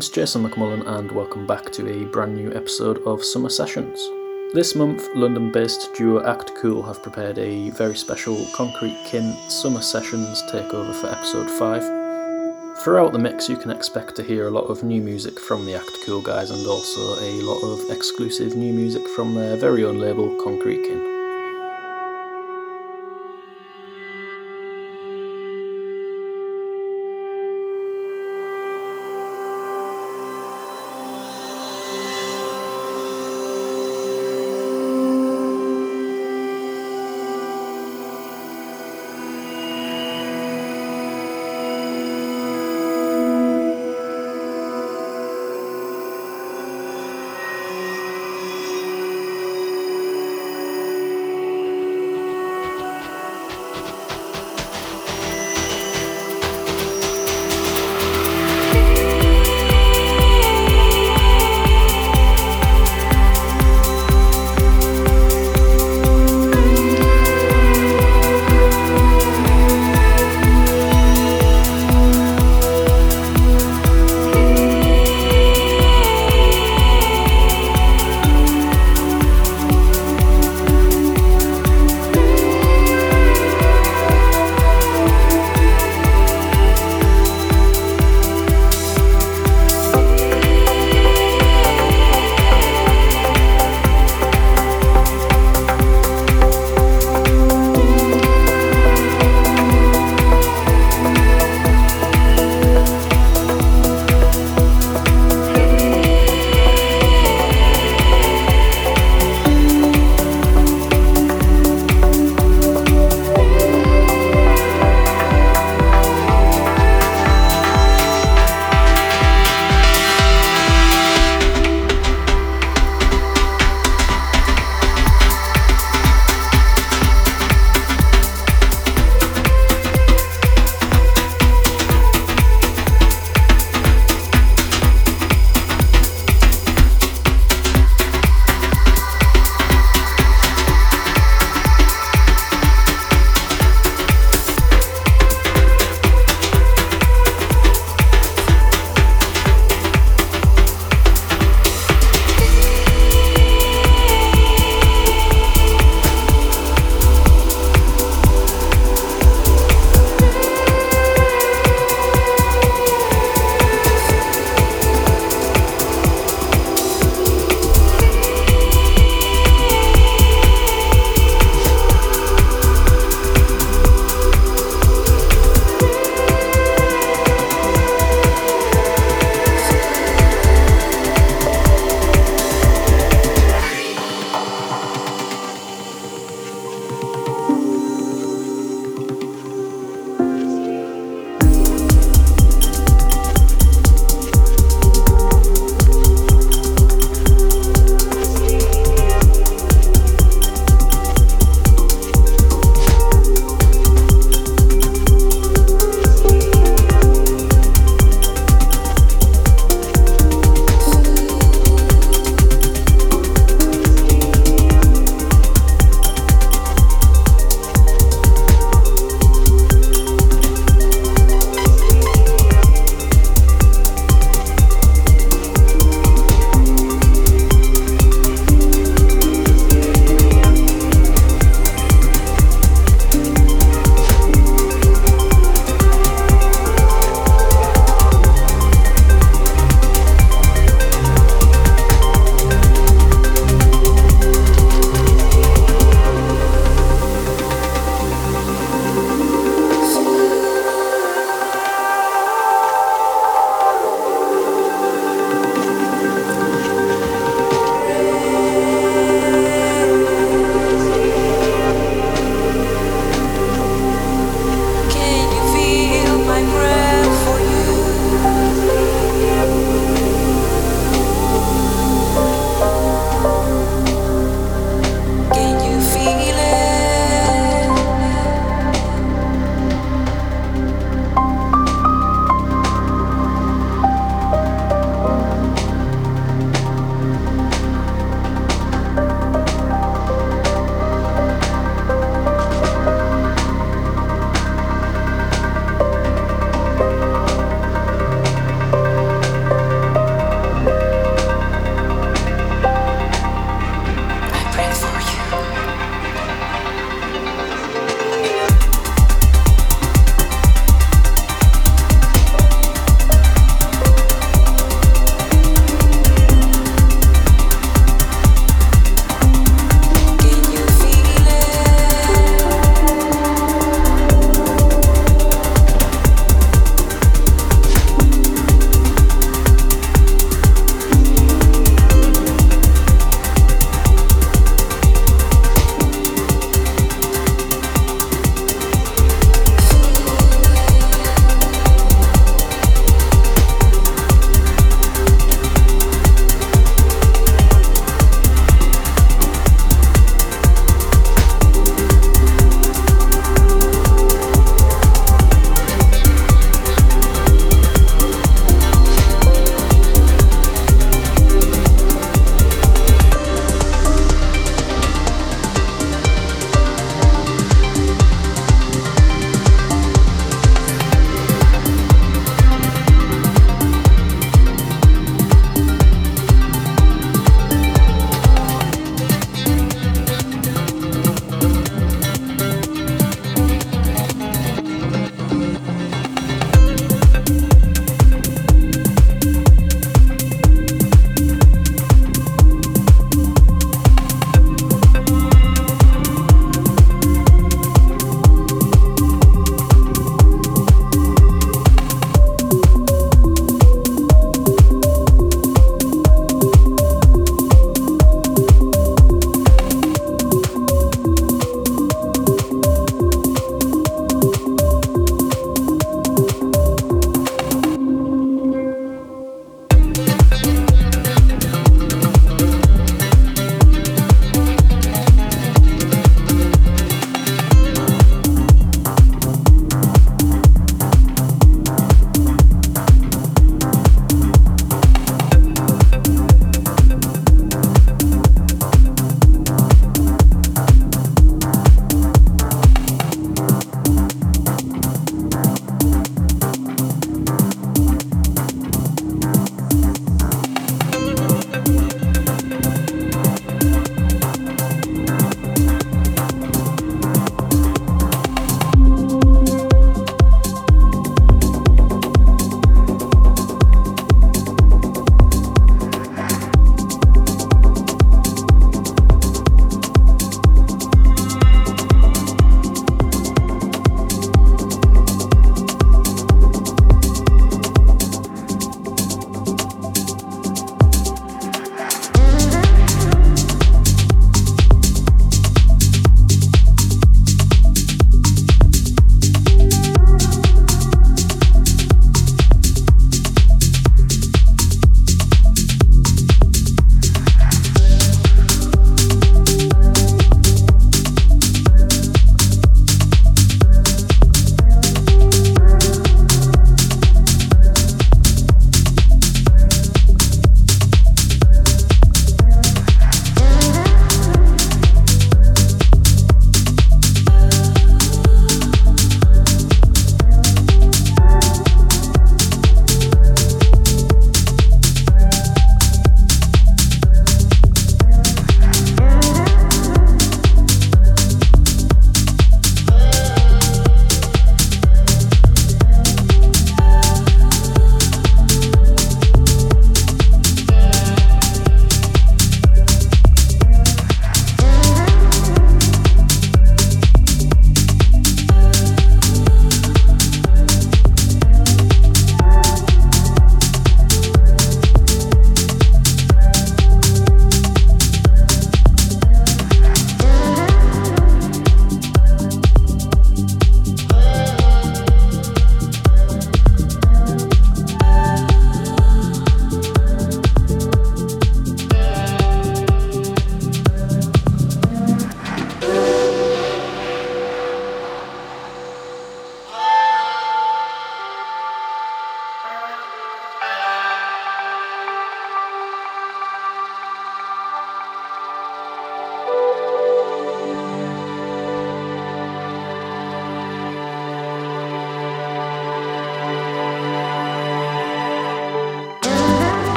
Name's Jason McMullen, and welcome back to a brand new episode of Summer Sessions. This month, London based duo Act Cool have prepared a very special Concrete Kin Summer Sessions takeover for episode 5. Throughout the mix, you can expect to hear a lot of new music from the Act Cool guys and also a lot of exclusive new music from their very own label, Concrete Kin.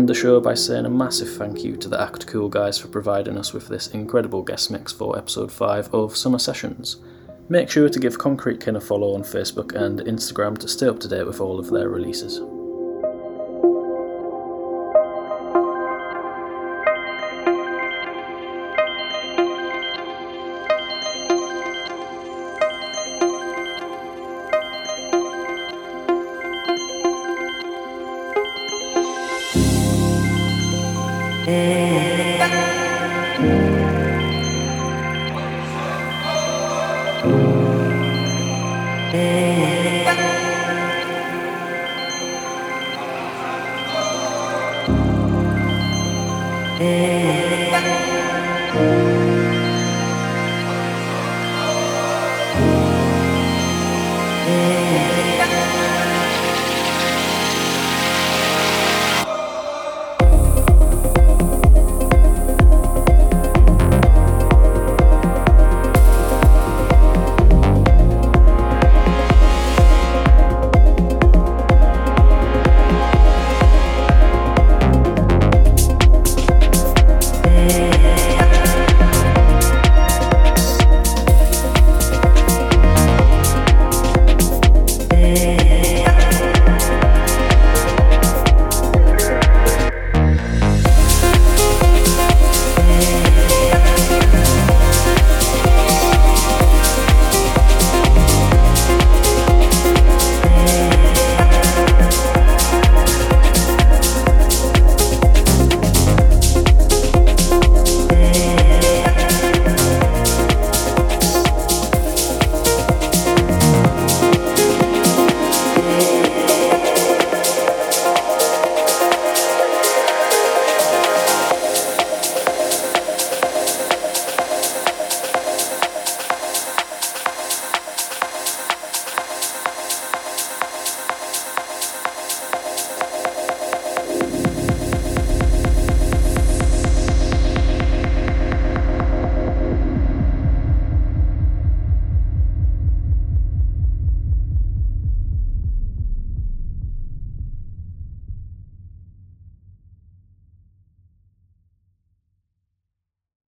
End the show by saying a massive thank you to the Act Cool guys for providing us with this incredible guest mix for episode 5 of Summer Sessions. Make sure to give Concrete Kin a follow on Facebook and Instagram to stay up to date with all of their releases. Bye.